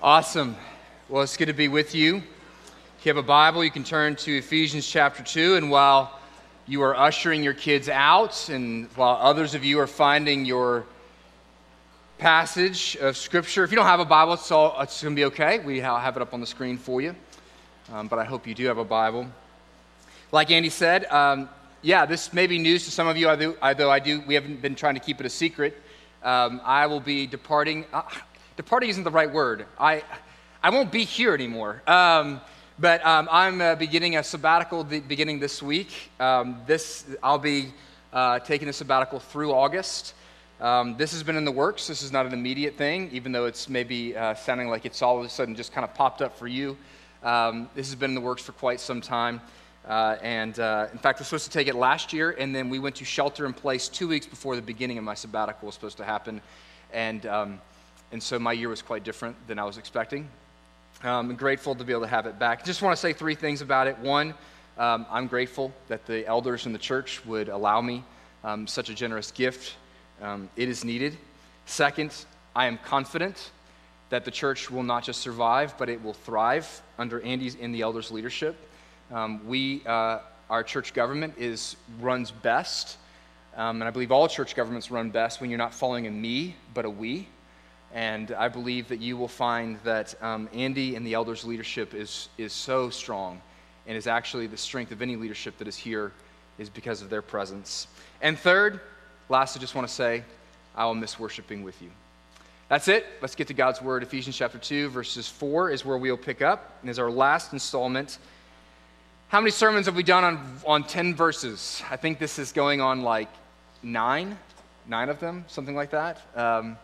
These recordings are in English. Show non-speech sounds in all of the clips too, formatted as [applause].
Awesome. Well, it's good to be with you. If you have a Bible, you can turn to Ephesians chapter 2. And while you are ushering your kids out, and while others of you are finding your passage of Scripture, if you don't have a Bible, it's, all, it's going to be okay. We have it up on the screen for you. Um, but I hope you do have a Bible. Like Andy said, um, yeah, this may be news to some of you, although I do, we haven't been trying to keep it a secret. Um, I will be departing. Uh, departing isn't the right word. I, I won't be here anymore. Um, but um, I'm uh, beginning a sabbatical the, beginning this week. Um, this I'll be uh, taking a sabbatical through August. Um, this has been in the works. This is not an immediate thing, even though it's maybe uh, sounding like it's all of a sudden just kind of popped up for you. Um, this has been in the works for quite some time. Uh, and uh, in fact, was supposed to take it last year, and then we went to shelter in place two weeks before the beginning of my sabbatical was supposed to happen. And, um, and so my year was quite different than I was expecting. Um, I'm grateful to be able to have it back. Just want to say three things about it. One, um, I'm grateful that the elders in the church would allow me um, such a generous gift. Um, it is needed. Second, I am confident that the church will not just survive, but it will thrive under Andy's and the elders' leadership. Um, we, uh, our church government is runs best, and I believe all church governments run best when you're not following a me, but a we. And I believe that you will find that um, Andy and the elders' leadership is, is so strong and is actually the strength of any leadership that is here is because of their presence. And third, last, I just want to say, I will miss worshiping with you. That's it. Let's get to God's word. Ephesians chapter 2, verses 4 is where we'll pick up, and is our last installment how many sermons have we done on, on 10 verses? I think this is going on like nine, nine of them, something like that. Um,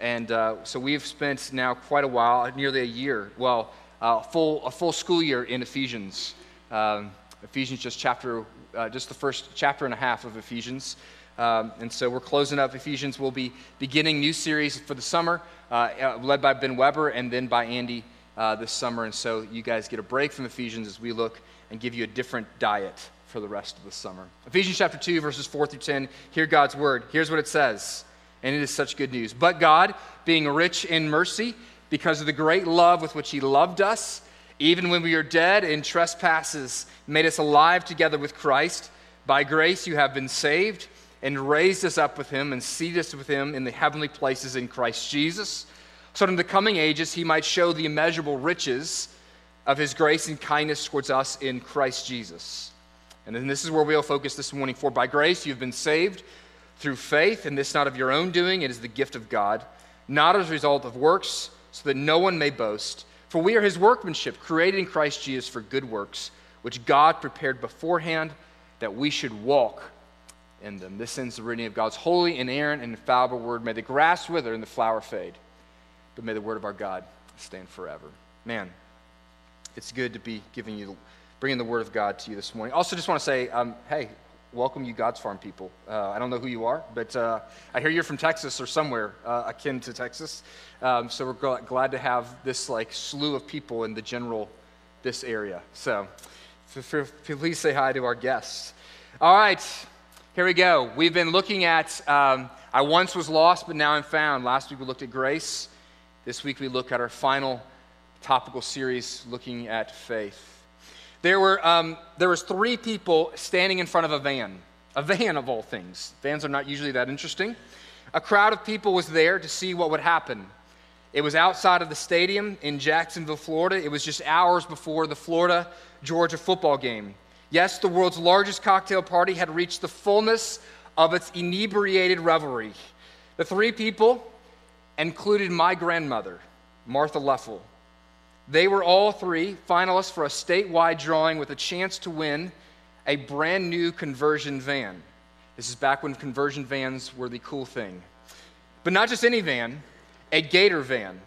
and uh, so we've spent now quite a while, nearly a year, well, uh, full, a full school year in Ephesians. Um, Ephesians, just chapter, uh, just the first chapter and a half of Ephesians. Um, and so we're closing up Ephesians. We'll be beginning new series for the summer, uh, uh, led by Ben Weber and then by Andy uh, this summer. And so you guys get a break from Ephesians as we look and give you a different diet for the rest of the summer. Ephesians chapter 2, verses 4 through 10. Hear God's word. Here's what it says. And it is such good news. But God, being rich in mercy, because of the great love with which He loved us, even when we were dead in trespasses, made us alive together with Christ. By grace you have been saved, and raised us up with Him, and seated us with Him in the heavenly places in Christ Jesus so that in the coming ages he might show the immeasurable riches of his grace and kindness towards us in Christ Jesus. And then this is where we'll focus this morning. For by grace you've been saved through faith, and this not of your own doing, it is the gift of God, not as a result of works, so that no one may boast. For we are his workmanship, created in Christ Jesus for good works, which God prepared beforehand that we should walk in them. This ends the reading of God's holy, inerrant, and infallible word. May the grass wither and the flower fade but may the word of our God stand forever. Man, it's good to be giving you, bringing the word of God to you this morning. Also, just want to say, um, hey, welcome you God's Farm people. Uh, I don't know who you are, but uh, I hear you're from Texas or somewhere uh, akin to Texas. Um, so we're gl- glad to have this like slew of people in the general this area. So please say hi to our guests. All right, here we go. We've been looking at um, I once was lost, but now I'm found. Last week we looked at grace. This week we look at our final topical series looking at faith. There were um, there was three people standing in front of a van, a van of all things. Vans are not usually that interesting. A crowd of people was there to see what would happen. It was outside of the stadium in Jacksonville, Florida. It was just hours before the Florida Georgia football game. Yes, the world's largest cocktail party had reached the fullness of its inebriated revelry. The three people included my grandmother, Martha Leffel. They were all three finalists for a statewide drawing with a chance to win a brand new conversion van. This is back when conversion vans were the cool thing. But not just any van, a Gator van.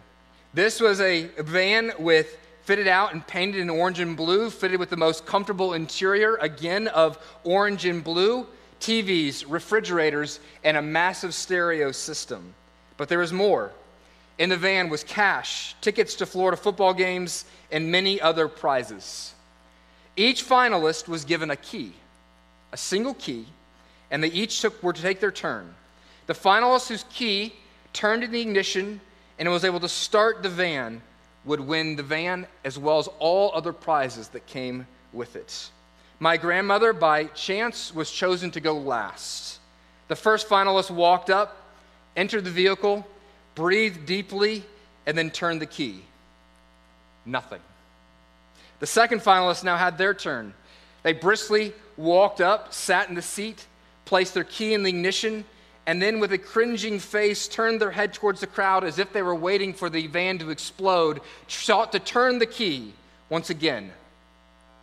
This was a van with fitted out and painted in orange and blue, fitted with the most comfortable interior, again of orange and blue, TVs, refrigerators, and a massive stereo system. But there was more. In the van was cash, tickets to Florida football games, and many other prizes. Each finalist was given a key, a single key, and they each took, were to take their turn. The finalist whose key turned in the ignition and was able to start the van would win the van as well as all other prizes that came with it. My grandmother, by chance, was chosen to go last. The first finalist walked up, entered the vehicle, breathed deeply, and then turned the key. Nothing. The second finalist now had their turn. They briskly walked up, sat in the seat, placed their key in the ignition, and then with a cringing face turned their head towards the crowd as if they were waiting for the van to explode, sought to turn the key. Once again,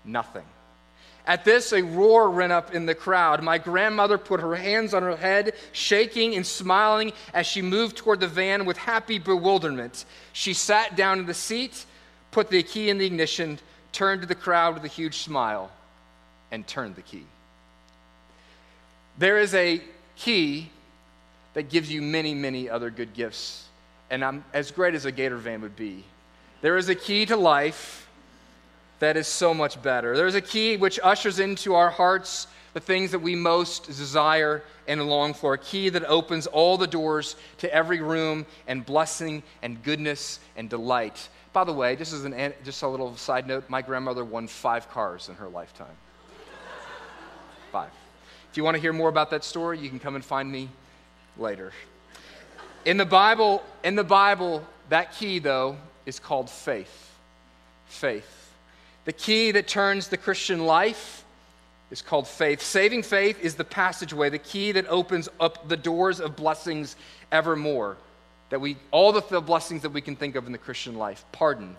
nothing. At this, a roar ran up in the crowd. My grandmother put her hands on her head, shaking and smiling as she moved toward the van with happy bewilderment. She sat down in the seat, put the key in the ignition, turned to the crowd with a huge smile, and turned the key. There is a key that gives you many, many other good gifts. And I'm as great as a Gator van would be. There is a key to life that is so much better. There's a key which ushers into our hearts the things that we most desire and long for, a key that opens all the doors to every room and blessing and goodness and delight. By the way, just as an just a little side note, my grandmother won five cars in her lifetime. [laughs] five. If you want to hear more about that story, you can come and find me later. In the Bible, in the Bible, that key though is called faith. Faith. The key that turns the Christian life is called faith. Saving faith is the passageway, the key that opens up the doors of blessings evermore. That we all the blessings that we can think of in the Christian life, pardon,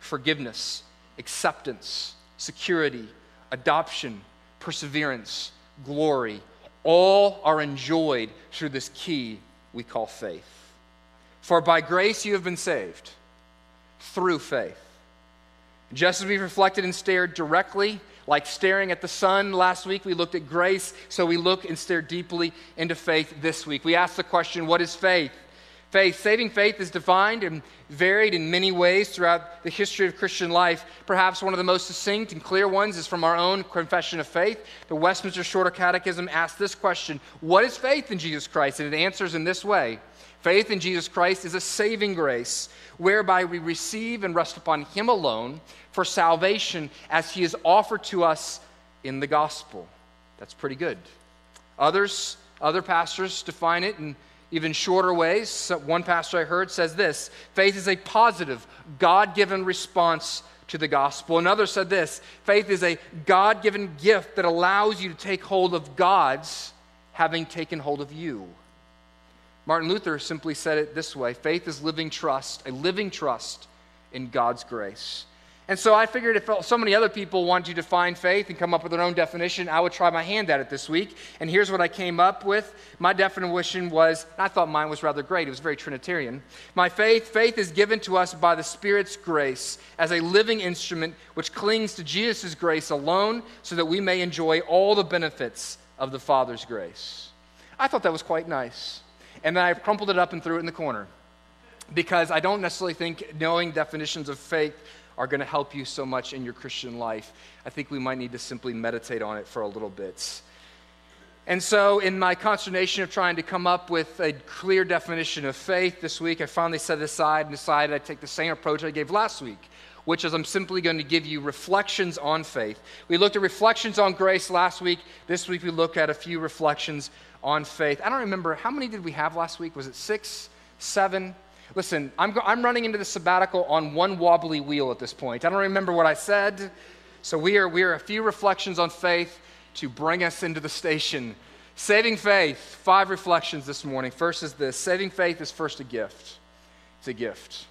forgiveness, acceptance, security, adoption, perseverance, glory, all are enjoyed through this key we call faith. For by grace you have been saved through faith. Just as we reflected and stared directly, like staring at the sun last week, we looked at grace, so we look and stare deeply into faith this week. We ask the question what is faith? faith. Saving faith is defined and varied in many ways throughout the history of Christian life. Perhaps one of the most succinct and clear ones is from our own confession of faith. The Westminster Shorter Catechism asks this question What is faith in Jesus Christ? And it answers in this way Faith in Jesus Christ is a saving grace whereby we receive and rest upon Him alone for salvation as He is offered to us in the gospel. That's pretty good. Others, other pastors define it in even shorter ways. One pastor I heard says this faith is a positive, God given response to the gospel. Another said this faith is a God given gift that allows you to take hold of God's having taken hold of you. Martin Luther simply said it this way faith is living trust, a living trust in God's grace. And so I figured if so many other people want to define faith and come up with their own definition, I would try my hand at it this week. And here's what I came up with. My definition was, I thought mine was rather great. It was very Trinitarian. My faith, faith is given to us by the Spirit's grace as a living instrument which clings to Jesus' grace alone so that we may enjoy all the benefits of the Father's grace. I thought that was quite nice. And then I crumpled it up and threw it in the corner because I don't necessarily think knowing definitions of faith are going to help you so much in your Christian life. I think we might need to simply meditate on it for a little bit. And so, in my consternation of trying to come up with a clear definition of faith this week, I finally set aside and decided I'd take the same approach I gave last week, which is I'm simply going to give you reflections on faith. We looked at reflections on grace last week. This week, we look at a few reflections on faith. I don't remember, how many did we have last week? Was it six, seven? Listen, I'm, I'm running into the sabbatical on one wobbly wheel at this point. I don't remember what I said. So we are, we are a few reflections on faith to bring us into the station. Saving faith, five reflections this morning. First is this saving faith is first a gift. It's a gift.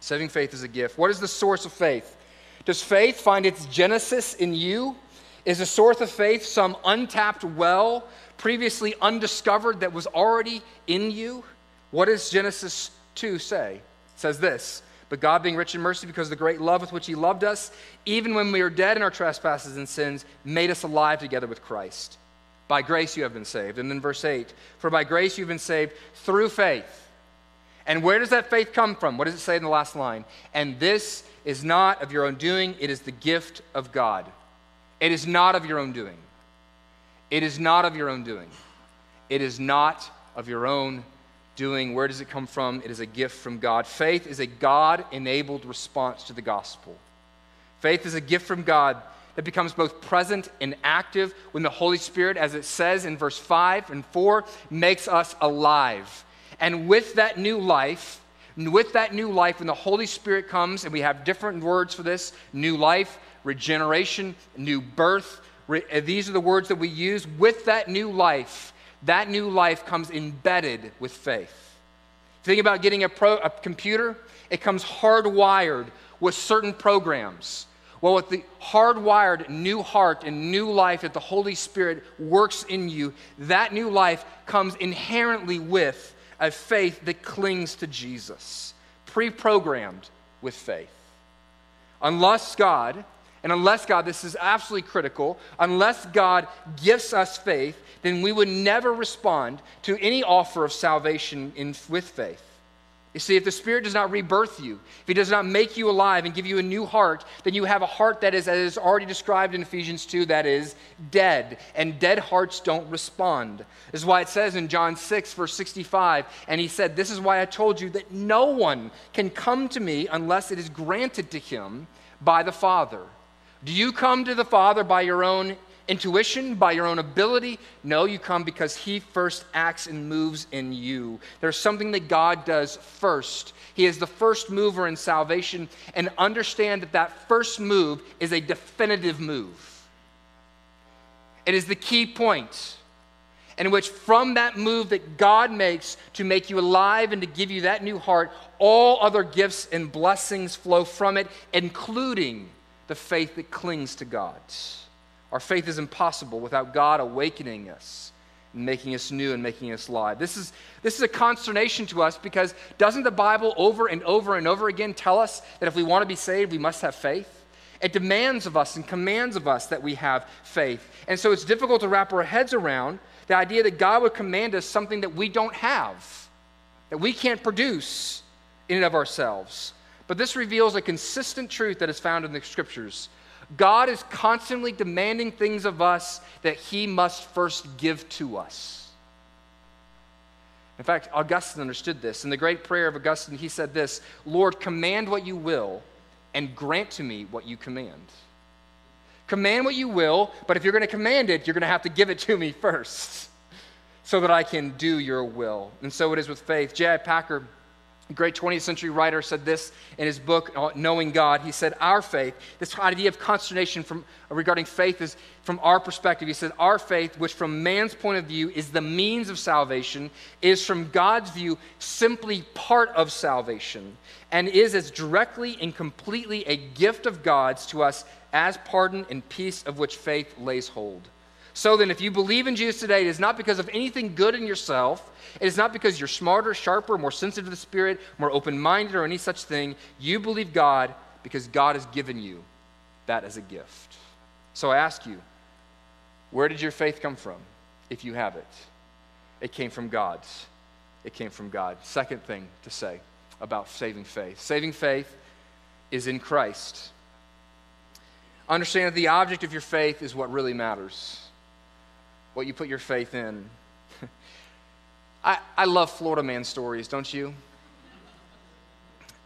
Saving faith is a gift. What is the source of faith? Does faith find its genesis in you? Is the source of faith some untapped well, previously undiscovered, that was already in you? What does Genesis 2 say? It says this But God, being rich in mercy, because of the great love with which He loved us, even when we were dead in our trespasses and sins, made us alive together with Christ. By grace you have been saved. And then verse 8 For by grace you've been saved through faith. And where does that faith come from? What does it say in the last line? And this is not of your own doing, it is the gift of God. It is not of your own doing. It is not of your own doing. It is not of your own doing. Where does it come from? It is a gift from God. Faith is a God enabled response to the gospel. Faith is a gift from God that becomes both present and active when the Holy Spirit, as it says in verse 5 and 4, makes us alive. And with that new life, with that new life, when the Holy Spirit comes, and we have different words for this new life, regeneration, new birth, re- these are the words that we use. With that new life, that new life comes embedded with faith. Think about getting a, pro, a computer, it comes hardwired with certain programs. Well, with the hardwired new heart and new life that the Holy Spirit works in you, that new life comes inherently with a faith that clings to Jesus, pre programmed with faith. Unless God, and unless God, this is absolutely critical, unless God gives us faith, then we would never respond to any offer of salvation in, with faith. You see, if the Spirit does not rebirth you, if He does not make you alive and give you a new heart, then you have a heart that is, as is already described in Ephesians 2, that is dead. And dead hearts don't respond. This is why it says in John 6, verse 65, and He said, This is why I told you that no one can come to me unless it is granted to him by the Father. Do you come to the Father by your own intuition, by your own ability. No, you come because He first acts and moves in you. There's something that God does first. He is the first mover in salvation, and understand that that first move is a definitive move. It is the key point in which, from that move that God makes to make you alive and to give you that new heart, all other gifts and blessings flow from it, including the faith that clings to God. Our faith is impossible without God awakening us and making us new and making us live. This is, this is a consternation to us because doesn't the Bible over and over and over again tell us that if we want to be saved, we must have faith? It demands of us and commands of us that we have faith. And so it's difficult to wrap our heads around the idea that God would command us something that we don't have, that we can't produce in and of ourselves. But this reveals a consistent truth that is found in the scriptures God is constantly demanding things of us that he must first give to us. In fact, Augustine understood this. In the great prayer of Augustine, he said this Lord, command what you will and grant to me what you command. Command what you will, but if you're going to command it, you're going to have to give it to me first [laughs] so that I can do your will. And so it is with faith. J.I. Packer a great 20th century writer said this in his book, uh, Knowing God. He said, Our faith, this idea of consternation from, regarding faith is from our perspective. He said, Our faith, which from man's point of view is the means of salvation, is from God's view simply part of salvation and is as directly and completely a gift of God's to us as pardon and peace of which faith lays hold. So then, if you believe in Jesus today, it is not because of anything good in yourself. It is not because you're smarter, sharper, more sensitive to the Spirit, more open minded, or any such thing. You believe God because God has given you that as a gift. So I ask you, where did your faith come from if you have it? It came from God's. It came from God. Second thing to say about saving faith saving faith is in Christ. Understand that the object of your faith is what really matters what you put your faith in. [laughs] I, I love Florida man stories, don't you?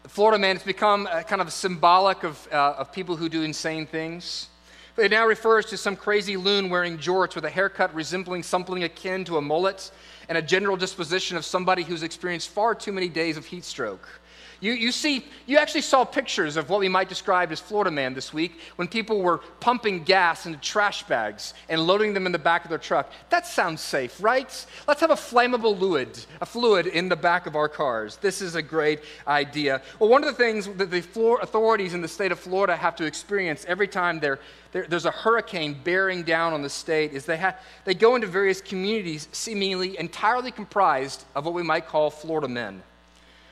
Florida man has become a, kind of symbolic of, uh, of people who do insane things. It now refers to some crazy loon wearing jorts with a haircut resembling something akin to a mullet and a general disposition of somebody who's experienced far too many days of heat stroke. You, you see, you actually saw pictures of what we might describe as Florida Man this week when people were pumping gas into trash bags and loading them in the back of their truck. That sounds safe, right? Let's have a flammable fluid, a fluid in the back of our cars. This is a great idea. Well, one of the things that the authorities in the state of Florida have to experience every time there's a hurricane bearing down on the state is they, ha- they go into various communities seemingly entirely comprised of what we might call Florida men.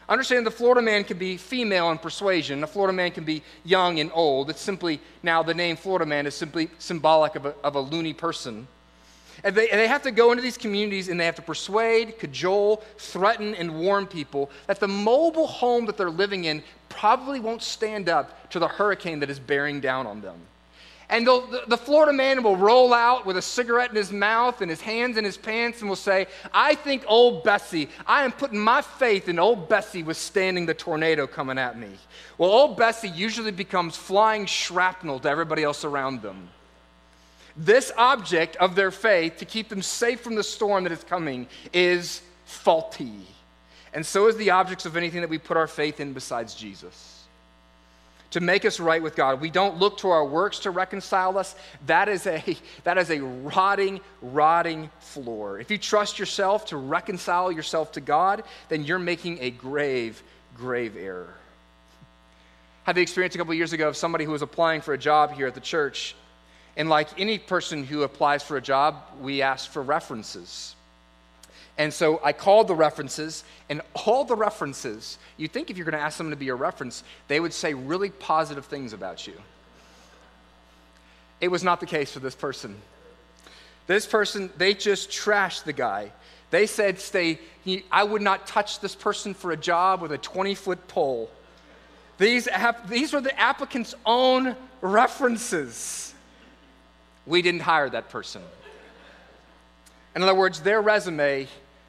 Understand the Florida man can be female in persuasion. The Florida man can be young and old. It's simply, now the name Florida man is simply symbolic of a, of a loony person. And they, and they have to go into these communities and they have to persuade, cajole, threaten, and warn people that the mobile home that they're living in probably won't stand up to the hurricane that is bearing down on them. And the, the Florida man will roll out with a cigarette in his mouth and his hands in his pants and will say, I think old Bessie, I am putting my faith in old Bessie withstanding the tornado coming at me. Well, old Bessie usually becomes flying shrapnel to everybody else around them. This object of their faith to keep them safe from the storm that is coming is faulty. And so is the objects of anything that we put our faith in besides Jesus to make us right with God. We don't look to our works to reconcile us. That is a, [laughs] that is a rotting, rotting floor. If you trust yourself to reconcile yourself to God, then you're making a grave, grave error. I had the experience a couple years ago of somebody who was applying for a job here at the church. And like any person who applies for a job, we ask for references. And so I called the references, and all the references, you think if you're going to ask someone to be your reference, they would say really positive things about you. It was not the case for this person. This person, they just trashed the guy. They said, stay, he, I would not touch this person for a job with a 20 foot pole. These, these were the applicant's own references. We didn't hire that person. In other words, their resume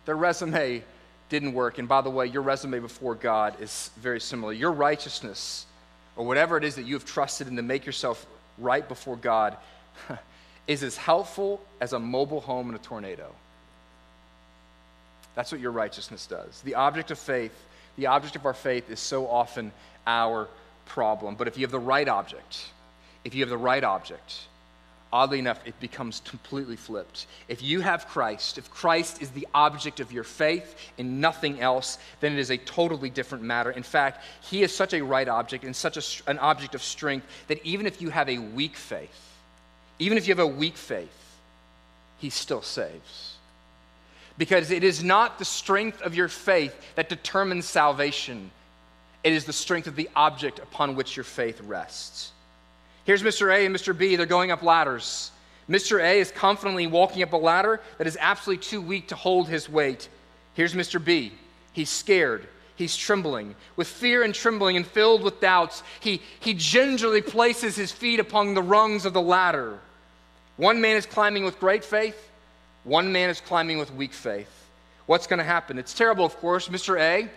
their resume didn't work. And by the way, your resume before God is very similar. Your righteousness, or whatever it is that you have trusted in to make yourself right before God, [laughs] is as helpful as a mobile home in a tornado. That's what your righteousness does. The object of faith, the object of our faith is so often our problem. But if you have the right object, if you have the right object, oddly enough, it becomes completely flipped. If you have Christ, if Christ is the object of your faith and nothing else, then it is a totally different matter. In fact, He is such a right object and such a, an object of strength that even if you have a weak faith, even if you have a weak faith, He still saves. Because it is not the strength of your faith that determines salvation, it is the strength of the object upon which your faith rests. Here's Mr. A and Mr. B, they're going up ladders. Mr. A is confidently walking up a ladder that is absolutely too weak to hold his weight. Here's Mr. B. He's scared. He's trembling. With fear and trembling and filled with doubts, he, he gingerly places his feet upon the rungs of the ladder. One man is climbing with great faith, one man is climbing with weak faith. What's going to happen? It's terrible, of course. Mr. A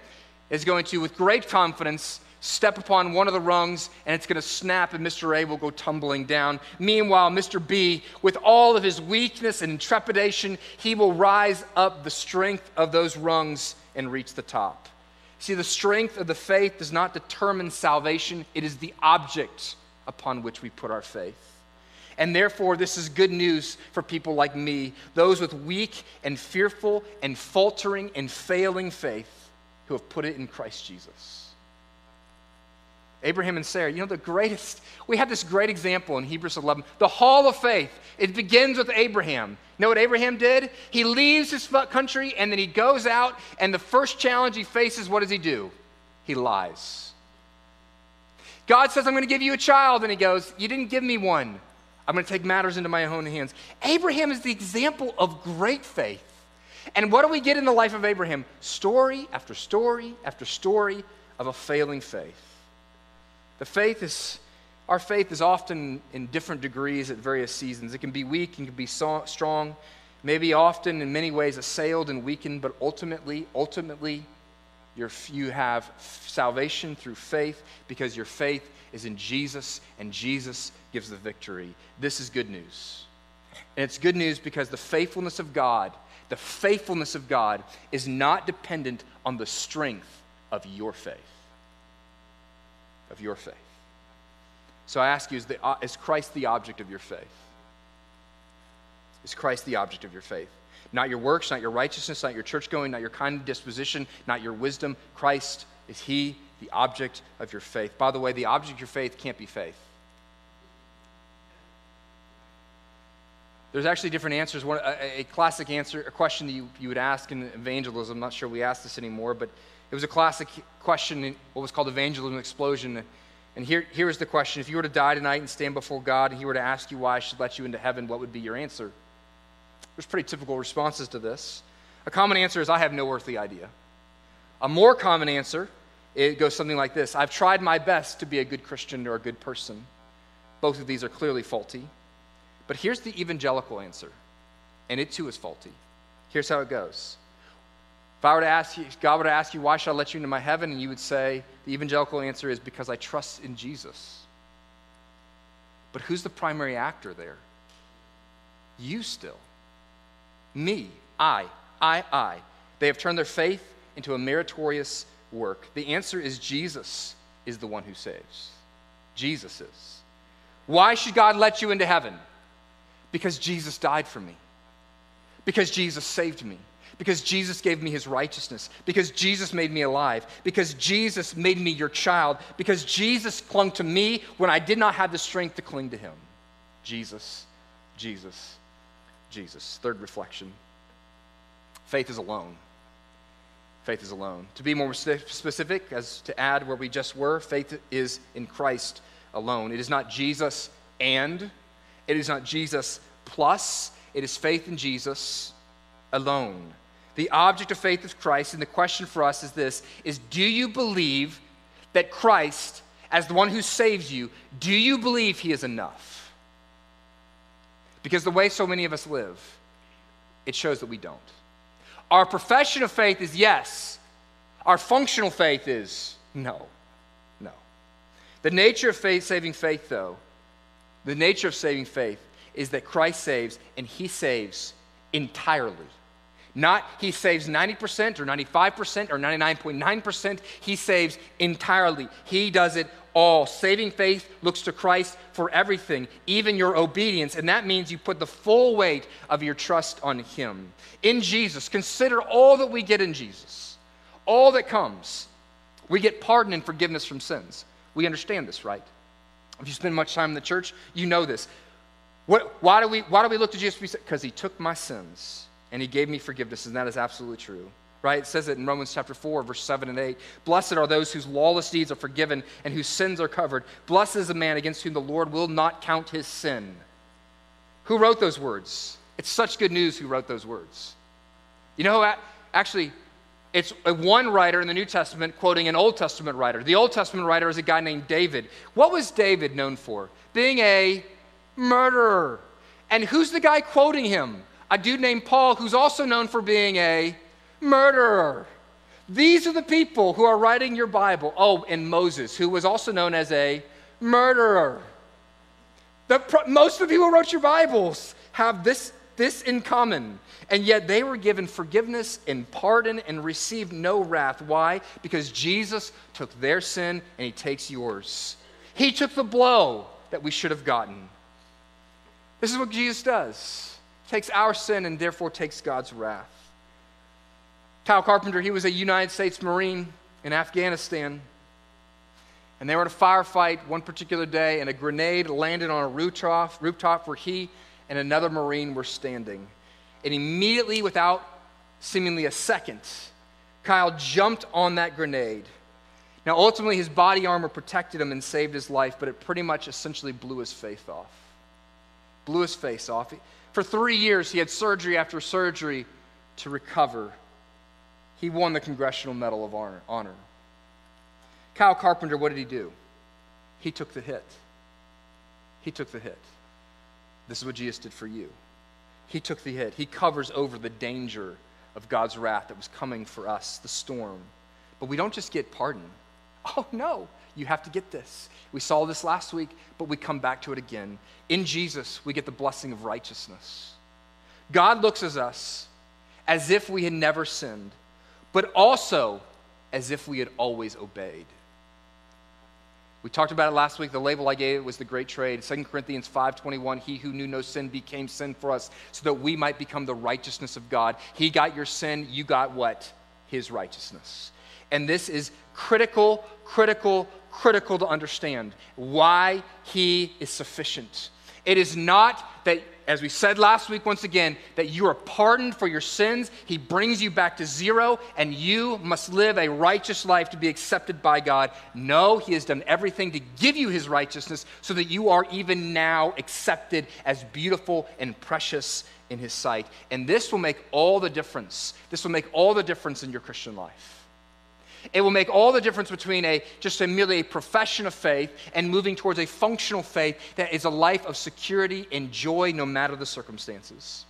is going to, with great confidence, step upon one of the rungs and it's going to snap and Mr. A will go tumbling down. Meanwhile, Mr. B, with all of his weakness and trepidation, he will rise up the strength of those rungs and reach the top. See, the strength of the faith does not determine salvation, it is the object upon which we put our faith. And therefore, this is good news for people like me, those with weak and fearful and faltering and failing faith who have put it in Christ Jesus. Abraham and Sarah, you know, the greatest, we have this great example in Hebrews 11, the hall of faith. It begins with Abraham. You know what Abraham did? He leaves his country and then he goes out, and the first challenge he faces, what does he do? He lies. God says, I'm going to give you a child. And he goes, You didn't give me one. I'm going to take matters into my own hands. Abraham is the example of great faith. And what do we get in the life of Abraham? Story after story after story of a failing faith. The faith is, our faith is often in different degrees at various seasons. It can be weak and can be so, strong, maybe often in many ways assailed and weakened, but ultimately, ultimately, you have salvation through faith because your faith is in Jesus and Jesus gives the victory. This is good news. And it's good news because the faithfulness of God, the faithfulness of God is not dependent on the strength of your faith of your faith. So I ask you, is, the, uh, is Christ the object of your faith? Is Christ the object of your faith? Not your works, not your righteousness, not your church going, not your kind disposition, not your wisdom. Christ, is He the object of your faith? By the way, the object of your faith can't be faith. There's actually different answers. One, a, a, classic answer, a question that you, you would ask in evangelism, I'm not sure we ask this anymore, but it was a classic question in what was called evangelism explosion. And here, here is the question If you were to die tonight and stand before God and He were to ask you why I should let you into heaven, what would be your answer? There's pretty typical responses to this. A common answer is, I have no earthly idea. A more common answer, it goes something like this I've tried my best to be a good Christian or a good person, both of these are clearly faulty. But here's the evangelical answer, and it too is faulty. Here's how it goes. If I were to ask you, God were to ask you, why should I let you into my heaven? And you would say, the evangelical answer is because I trust in Jesus. But who's the primary actor there? You still. Me. I. I. I. They have turned their faith into a meritorious work. The answer is Jesus is the one who saves. Jesus is. Why should God let you into heaven? Because Jesus died for me. Because Jesus saved me. Because Jesus gave me his righteousness. Because Jesus made me alive. Because Jesus made me your child. Because Jesus clung to me when I did not have the strength to cling to him. Jesus, Jesus, Jesus. Third reflection faith is alone. Faith is alone. To be more specific, as to add where we just were, faith is in Christ alone. It is not Jesus and, it is not Jesus plus, it is faith in Jesus alone. The object of faith is Christ, and the question for us is this is do you believe that Christ, as the one who saves you, do you believe he is enough? Because the way so many of us live, it shows that we don't. Our profession of faith is yes. Our functional faith is no. No. The nature of faith, saving faith, though, the nature of saving faith is that Christ saves and he saves entirely. Not he saves 90% or 95% or 99.9%. He saves entirely. He does it all. Saving faith looks to Christ for everything, even your obedience. And that means you put the full weight of your trust on him. In Jesus, consider all that we get in Jesus, all that comes. We get pardon and forgiveness from sins. We understand this, right? If you spend much time in the church, you know this. What, why, do we, why do we look to Jesus? Because he took my sins and he gave me forgiveness, and that is absolutely true. Right? It says it in Romans chapter 4, verse 7 and 8. Blessed are those whose lawless deeds are forgiven and whose sins are covered. Blessed is the man against whom the Lord will not count his sin. Who wrote those words? It's such good news who wrote those words. You know, actually, it's one writer in the New Testament quoting an Old Testament writer. The Old Testament writer is a guy named David. What was David known for? Being a murderer. And who's the guy quoting him? A dude named Paul, who's also known for being a murderer. These are the people who are writing your Bible. Oh, and Moses, who was also known as a murderer. The, most of the people who wrote your Bibles have this, this in common. And yet they were given forgiveness and pardon and received no wrath. Why? Because Jesus took their sin and he takes yours. He took the blow that we should have gotten. This is what Jesus does. Takes our sin and therefore takes God's wrath. Kyle Carpenter, he was a United States Marine in Afghanistan. And they were in a firefight one particular day, and a grenade landed on a rooftop, rooftop where he and another Marine were standing. And immediately, without seemingly a second, Kyle jumped on that grenade. Now, ultimately, his body armor protected him and saved his life, but it pretty much essentially blew his face off. Blew his face off. For three years, he had surgery after surgery to recover. He won the Congressional Medal of Honor. Kyle Carpenter, what did he do? He took the hit. He took the hit. This is what Jesus did for you. He took the hit. He covers over the danger of God's wrath that was coming for us, the storm. But we don't just get pardon. [laughs] Oh, no, you have to get this. We saw this last week, but we come back to it again. In Jesus, we get the blessing of righteousness. God looks at us as if we had never sinned, but also as if we had always obeyed. We talked about it last week. The label I gave it was the great trade. 2 Corinthians 5:21, he who knew no sin became sin for us so that we might become the righteousness of God. He got your sin, you got what? His righteousness. And this is critical, critical, critical to understand why he is sufficient. It is not that, as we said last week once again, that you are pardoned for your sins. He brings you back to zero, and you must live a righteous life to be accepted by God. No, He has done everything to give you His righteousness so that you are even now accepted as beautiful and precious in His sight. And this will make all the difference. This will make all the difference in your Christian life. It will make all the difference between a just a merely a profession of faith and moving towards a functional faith that is a life of security and joy no matter the circumstances.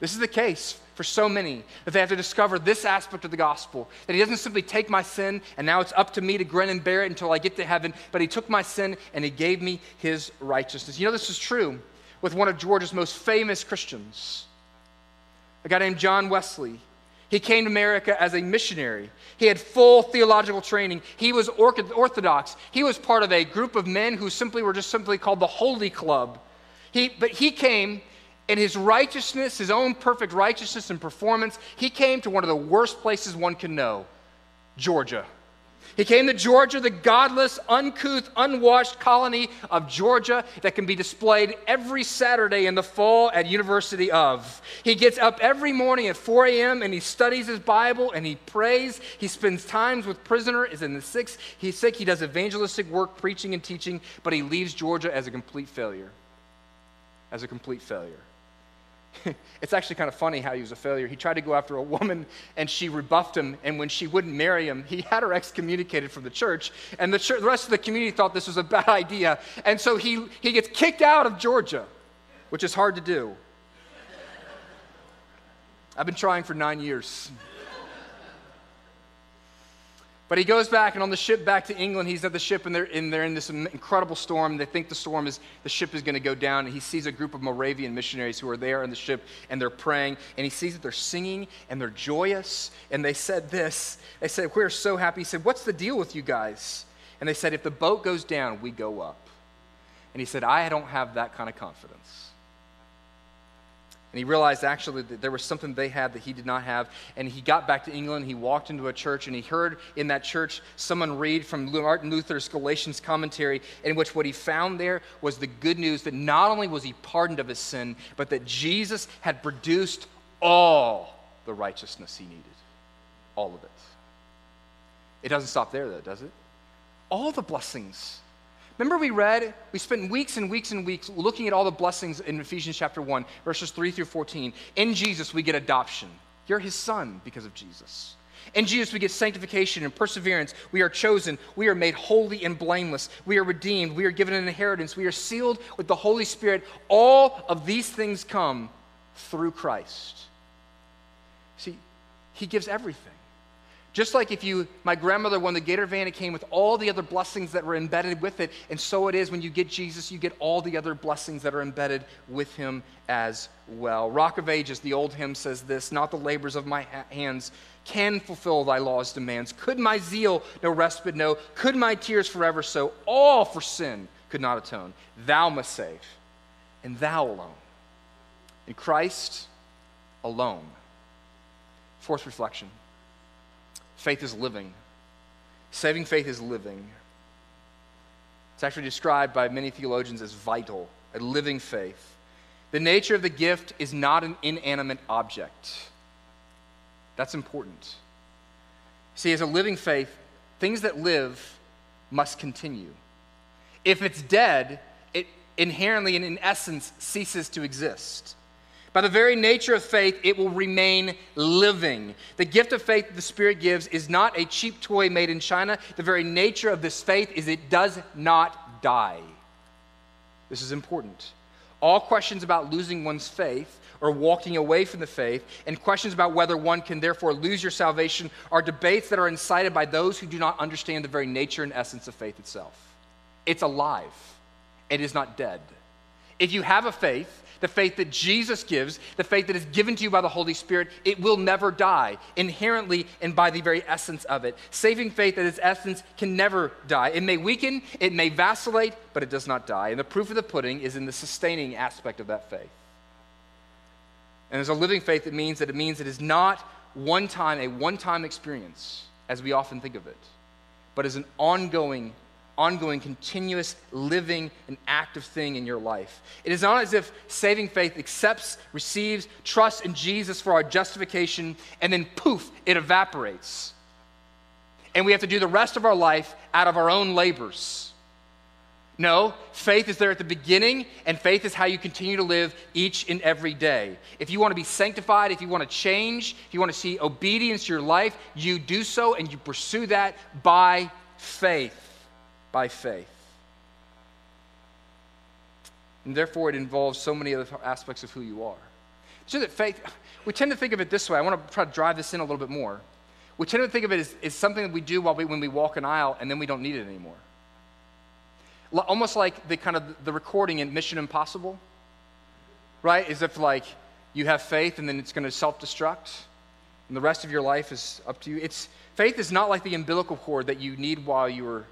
This is the case for so many that they have to discover this aspect of the gospel that he doesn't simply take my sin and now it's up to me to grin and bear it until I get to heaven, but he took my sin and he gave me his righteousness. You know, this is true with one of Georgia's most famous Christians, a guy named John Wesley. He came to America as a missionary. He had full theological training. He was orthodox. He was part of a group of men who simply were just simply called the Holy Club. He, but he came in his righteousness, his own perfect righteousness and performance. He came to one of the worst places one can know Georgia. He came to Georgia, the godless, uncouth, unwashed colony of Georgia that can be displayed every Saturday in the fall at University of. He gets up every morning at 4 a.m. and he studies his Bible and he prays. He spends times with prisoner, is in the six. He's sick. He does evangelistic work, preaching and teaching, but he leaves Georgia as a complete failure. As a complete failure. [laughs] it's actually kind of funny how he was a failure. He tried to go after a woman and she rebuffed him. And when she wouldn't marry him, he had her excommunicated from the church. And the, church, the rest of the community thought this was a bad idea. And so he, he gets kicked out of Georgia, which is hard to do. I've been trying for nine years. But he goes back, and on the ship back to England, he's at the ship, and they're in, they're in this incredible storm. They think the storm is, the ship is going to go down, and he sees a group of Moravian missionaries who are there in the ship, and they're praying, and he sees that they're singing, and they're joyous, and they said this. They said, We're so happy. He said, What's the deal with you guys? And they said, If the boat goes down, we go up. And he said, I don't have that kind of confidence. And he realized actually that there was something they had that he did not have. And he got back to England. He walked into a church and he heard in that church someone read from Martin Luther's Galatians commentary, in which what he found there was the good news that not only was he pardoned of his sin, but that Jesus had produced all the righteousness he needed. All of it. It doesn't stop there, though, does it? All the blessings Remember, we read, we spent weeks and weeks and weeks looking at all the blessings in Ephesians chapter 1, verses 3 through 14. In Jesus, we get adoption. You're his son because of Jesus. In Jesus, we get sanctification and perseverance. We are chosen. We are made holy and blameless. We are redeemed. We are given an inheritance. We are sealed with the Holy Spirit. All of these things come through Christ. See, he gives everything. Just like if you, my grandmother won the Gator van, it came with all the other blessings that were embedded with it. And so it is when you get Jesus, you get all the other blessings that are embedded with him as well. Rock of Ages, the old hymn says this Not the labors of my hands can fulfill thy law's demands. Could my zeal no respite know? Could my tears forever so? All for sin could not atone. Thou must save, and thou alone. In Christ alone. Fourth reflection. Faith is living. Saving faith is living. It's actually described by many theologians as vital, a living faith. The nature of the gift is not an inanimate object. That's important. See, as a living faith, things that live must continue. If it's dead, it inherently and in essence ceases to exist. By the very nature of faith, it will remain living. The gift of faith the Spirit gives is not a cheap toy made in China. The very nature of this faith is it does not die. This is important. All questions about losing one's faith or walking away from the faith, and questions about whether one can therefore lose your salvation, are debates that are incited by those who do not understand the very nature and essence of faith itself. It's alive, it is not dead. If you have a faith, the faith that Jesus gives, the faith that is given to you by the Holy Spirit, it will never die, inherently and by the very essence of it. Saving faith at its essence can never die. It may weaken, it may vacillate, but it does not die. And the proof of the pudding is in the sustaining aspect of that faith. And as a living faith, it means that it means it is not one time, a one time experience, as we often think of it, but as an ongoing ongoing, continuous, living, and active thing in your life. It is not as if saving faith accepts, receives, trusts in Jesus for our justification, and then poof, it evaporates. And we have to do the rest of our life out of our own labors. No, faith is there at the beginning, and faith is how you continue to live each and every day. If you want to be sanctified, if you want to change, if you want to see obedience to your life, you do so and you pursue that by faith. By faith. And therefore, it involves so many other aspects of who you are. So that faith, we tend to think of it this way. I want to try to drive this in a little bit more. We tend to think of it as, as something that we do while we, when we walk an aisle, and then we don't need it anymore almost like the kind of the recording in Mission Impossible, right? As if like you have faith and then it's going to self-destruct, and the rest of your life is up to you. It's faith is not like the umbilical cord that you need while you were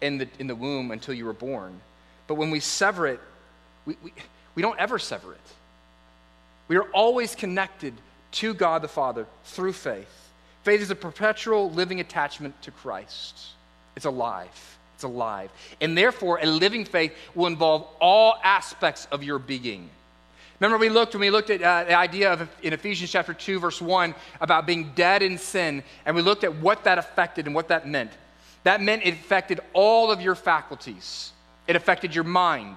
in the in the womb until you were born, but when we sever it, we, we, we don't ever sever it. We are always connected to God the Father through faith. Faith is a perpetual living attachment to Christ. It's alive. It's alive. And therefore, a living faith will involve all aspects of your being. Remember, we looked when we looked at uh, the idea of in Ephesians chapter 2, verse 1, about being dead in sin, and we looked at what that affected and what that meant. That meant it affected all of your faculties, it affected your mind.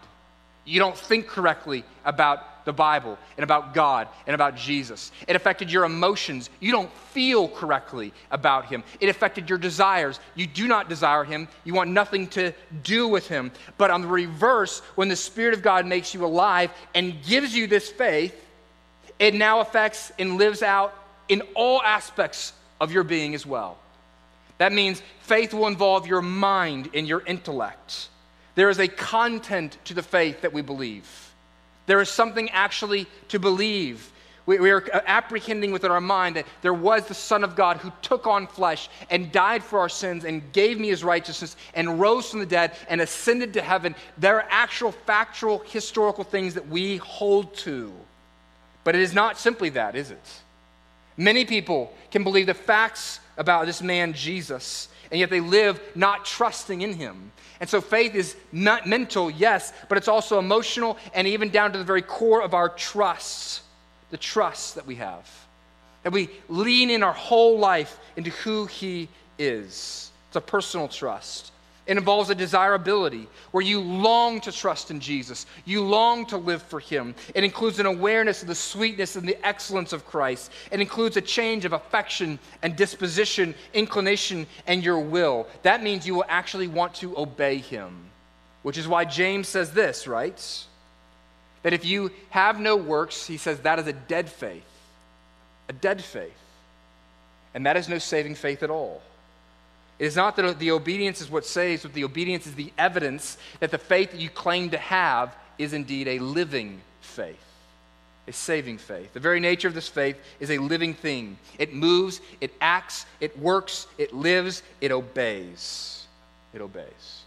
You don't think correctly about the Bible and about God and about Jesus. It affected your emotions. You don't feel correctly about Him. It affected your desires. You do not desire Him. You want nothing to do with Him. But on the reverse, when the Spirit of God makes you alive and gives you this faith, it now affects and lives out in all aspects of your being as well. That means faith will involve your mind and your intellect. There is a content to the faith that we believe. There is something actually to believe. We, we, are apprehending within our mind that there was the Son of God who took on flesh and died for our sins and gave me his righteousness and rose from the dead and ascended to heaven. There are actual, factual, historical things that we hold to. But it is not simply that, is it? Many people can believe the facts about this man, Jesus, and yet they live not trusting in him. And so faith is not mental, yes, but it's also emotional and even down to the very core of our trust, the trust that we have. That we lean in our whole life into who he is. It's a personal trust. It involves a desirability where you long to trust in Jesus. You long to live for Him. It includes an awareness of the sweetness and the excellence of Christ. It includes a change of affection and disposition, inclination, and your will. That means you will actually want to obey Him, which is why James says this, right? That if you have no works, he says that is a dead faith. A dead faith. And that is no saving faith at all. It is not that the obedience is what saves, but the obedience is the evidence that the faith that you claim to have is indeed a living faith, a saving faith. The very nature of this faith is a living thing. It moves, it acts, it works, it lives, it obeys. It obeys.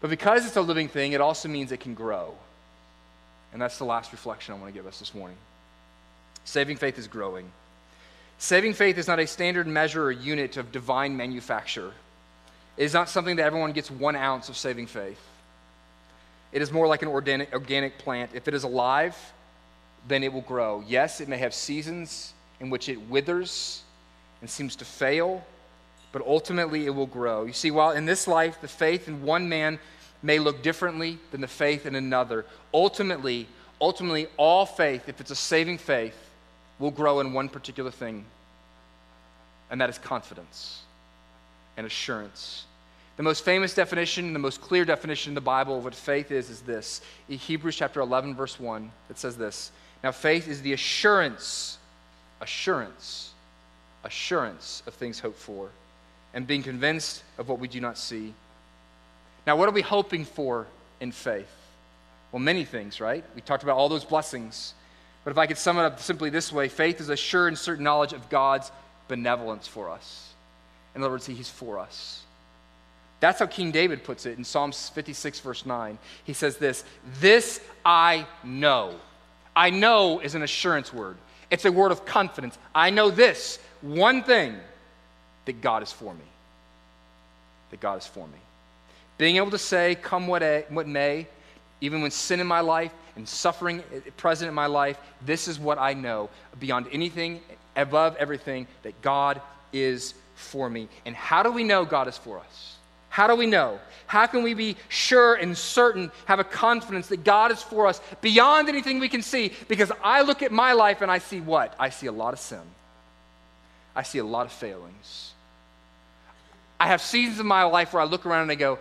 But because it's a living thing, it also means it can grow. And that's the last reflection I want to give us this morning. Saving faith is growing. Saving faith is not a standard measure or unit of divine manufacture. It is not something that everyone gets one ounce of saving faith. It is more like an organic, organic plant. If it is alive, then it will grow. Yes, it may have seasons in which it withers and seems to fail, but ultimately it will grow. You see, while in this life the faith in one man may look differently than the faith in another, ultimately, ultimately all faith, if it's a saving faith, will grow in one particular thing, and that is confidence and assurance. The most famous definition, the most clear definition in the Bible of what faith is, is this. In Hebrews chapter 11, verse 1, it says this Now, faith is the assurance, assurance, assurance of things hoped for, and being convinced of what we do not see. Now, what are we hoping for in faith? Well, many things, right? We talked about all those blessings. But if I could sum it up simply this way faith is a sure and certain knowledge of God's benevolence for us. In other words, He's for us. That's how King David puts it in Psalms 56, verse 9. He says this This I know. I know is an assurance word, it's a word of confidence. I know this one thing that God is for me. That God is for me. Being able to say, come what, what may, even when sin in my life and suffering present in my life, this is what I know beyond anything, above everything, that God is for me. And how do we know God is for us? How do we know? How can we be sure and certain, have a confidence that God is for us beyond anything we can see? Because I look at my life and I see what? I see a lot of sin. I see a lot of failings. I have seasons in my life where I look around and I go,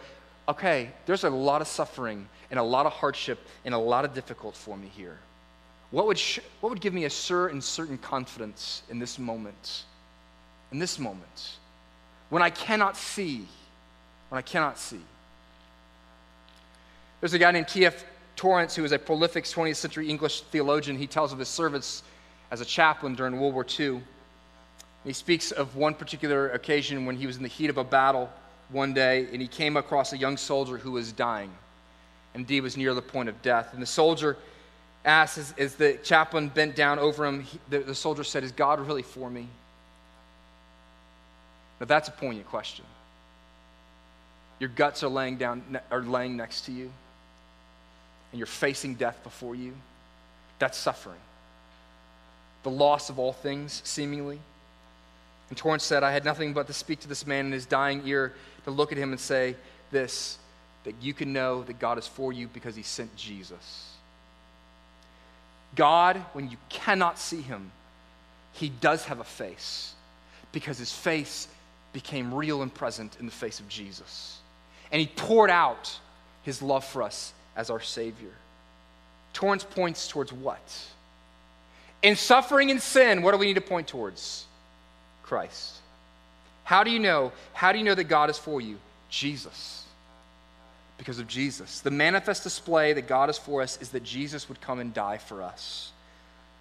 okay, there's a lot of suffering and a lot of hardship and a lot of difficult for me here. What would, sh- what would give me a sure and certain confidence in this moment? In this moment, when I cannot see, when I cannot see. There's a guy named T.F. Torrance who was a prolific 20th century English theologian. He tells of his service as a chaplain during World War II. He speaks of one particular occasion when he was in the heat of a battle one day and he came across a young soldier who was dying. And he was near the point of death. And the soldier asked, as, as the chaplain bent down over him, he, the, the soldier said, Is God really for me? Now, that's a poignant question. Your guts are laying, down, are laying next to you, and you're facing death before you. That's suffering. The loss of all things, seemingly. And Torrance said, I had nothing but to speak to this man in his dying ear, to look at him and say this that you can know that God is for you because he sent Jesus. God, when you cannot see him, he does have a face because his face became real and present in the face of Jesus. And he poured out his love for us as our Savior. Torrance points towards what? In suffering and sin, what do we need to point towards? Christ. How do you know? How do you know that God is for you? Jesus. Because of Jesus. The manifest display that God is for us is that Jesus would come and die for us.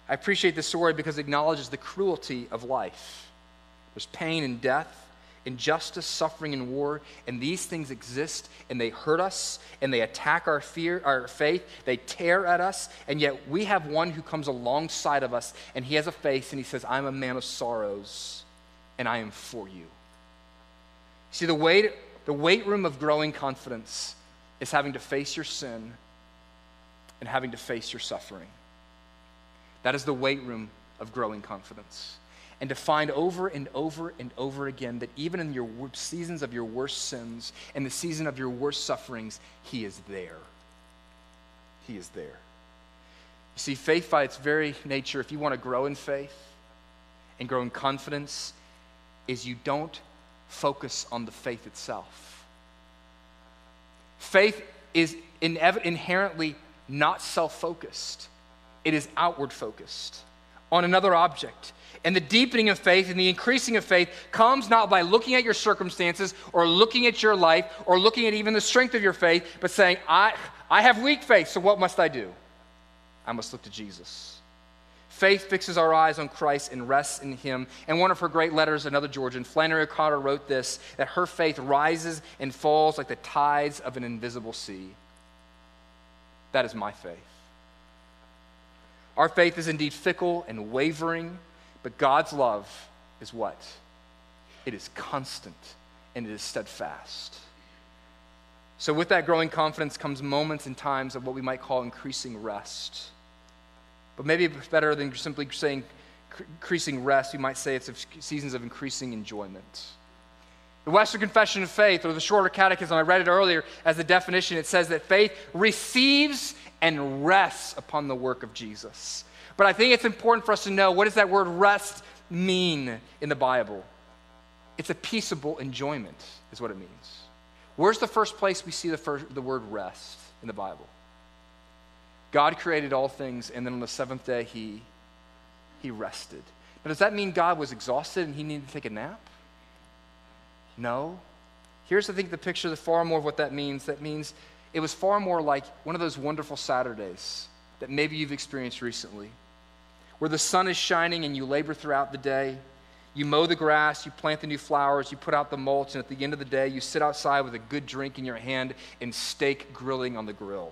I appreciate this story because it acknowledges the cruelty of life. There's pain and death, injustice, suffering, and war, and these things exist, and they hurt us, and they attack our fear, our faith. They tear at us, and yet we have one who comes alongside of us, and he has a face, and he says, "I'm a man of sorrows, and I am for you." See, the weight, the weight room of growing confidence is having to face your sin and having to face your suffering. That is the weight room of growing confidence and to find over and over and over again that even in your seasons of your worst sins and the season of your worst sufferings, He is there. He is there. You see, faith by its very nature, if you want to grow in faith and grow in confidence, is you don't focus on the faith itself. Faith is inherently not self focused, it is outward focused on another object. And the deepening of faith and the increasing of faith comes not by looking at your circumstances or looking at your life or looking at even the strength of your faith, but saying, I, I have weak faith, so what must I do? I must look to Jesus. Faith fixes our eyes on Christ and rests in Him. And one of her great letters, another Georgian, Flannery O'Connor, wrote this that her faith rises and falls like the tides of an invisible sea. That is my faith. Our faith is indeed fickle and wavering, but God's love is what? It is constant and it is steadfast. So, with that growing confidence comes moments and times of what we might call increasing rest. But maybe it's better than simply saying increasing rest, you might say it's seasons of increasing enjoyment. The Westminster Confession of Faith, or the Shorter Catechism, I read it earlier as the definition. It says that faith receives and rests upon the work of Jesus. But I think it's important for us to know what does that word rest mean in the Bible? It's a peaceable enjoyment, is what it means. Where's the first place we see the, first, the word rest in the Bible? God created all things, and then on the seventh day, he, he rested. But does that mean God was exhausted and he needed to take a nap? No. Here's, I think, the picture, far more of what that means. That means it was far more like one of those wonderful Saturdays that maybe you've experienced recently, where the sun is shining and you labor throughout the day. You mow the grass, you plant the new flowers, you put out the mulch, and at the end of the day, you sit outside with a good drink in your hand and steak grilling on the grill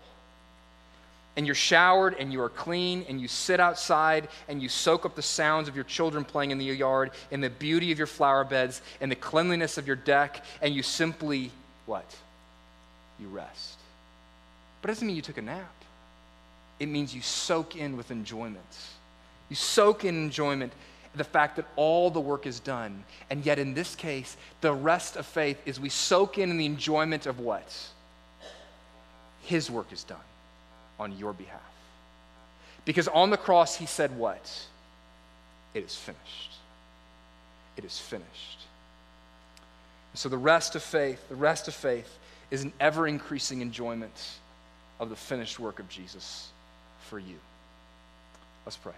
and you're showered and you are clean and you sit outside and you soak up the sounds of your children playing in the yard and the beauty of your flower beds and the cleanliness of your deck and you simply what? You rest. But it doesn't mean you took a nap. It means you soak in with enjoyment. You soak in enjoyment the fact that all the work is done. And yet, in this case, the rest of faith is we soak in the enjoyment of what? His work is done on your behalf. Because on the cross, he said, What? It is finished. It is finished. So, the rest of faith, the rest of faith is an ever increasing enjoyment of the finished work of Jesus for you. Let's pray.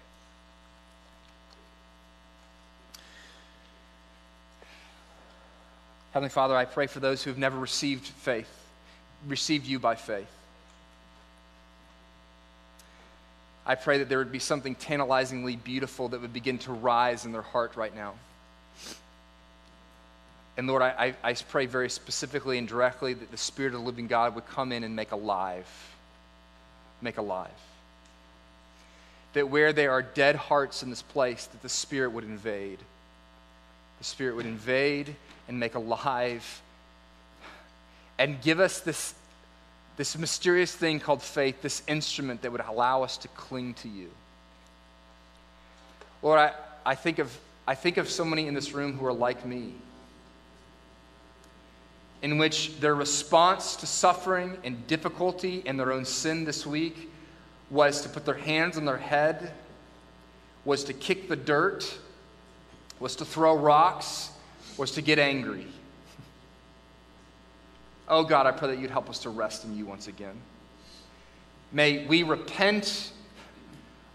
Heavenly Father, I pray for those who have never received faith, received you by faith. I pray that there would be something tantalizingly beautiful that would begin to rise in their heart right now. And Lord, I, I, pray very specifically and directly that the Spirit of the living God would come in and make alive. Make alive. That where there are dead hearts in this place, that the Spirit would invade. The Spirit would invade and make alive and give us this, this mysterious thing called faith, this instrument that would allow us to cling to you. Lord, I, I, think of, I think of so many in this room who are like me, in which their response to suffering and difficulty and their own sin this week was to put their hands on their head, was to kick the dirt, was to throw rocks, was to get angry. Oh God, I pray that you'd help us to rest in you once again. May we repent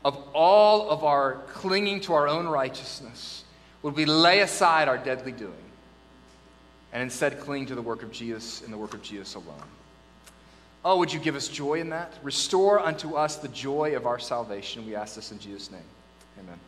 of all of our clinging to our own righteousness. Would we lay aside our deadly doing and instead cling to the work of Jesus and the work of Jesus alone? Oh, would you give us joy in that? Restore unto us the joy of our salvation. We ask this in Jesus' name. Amen.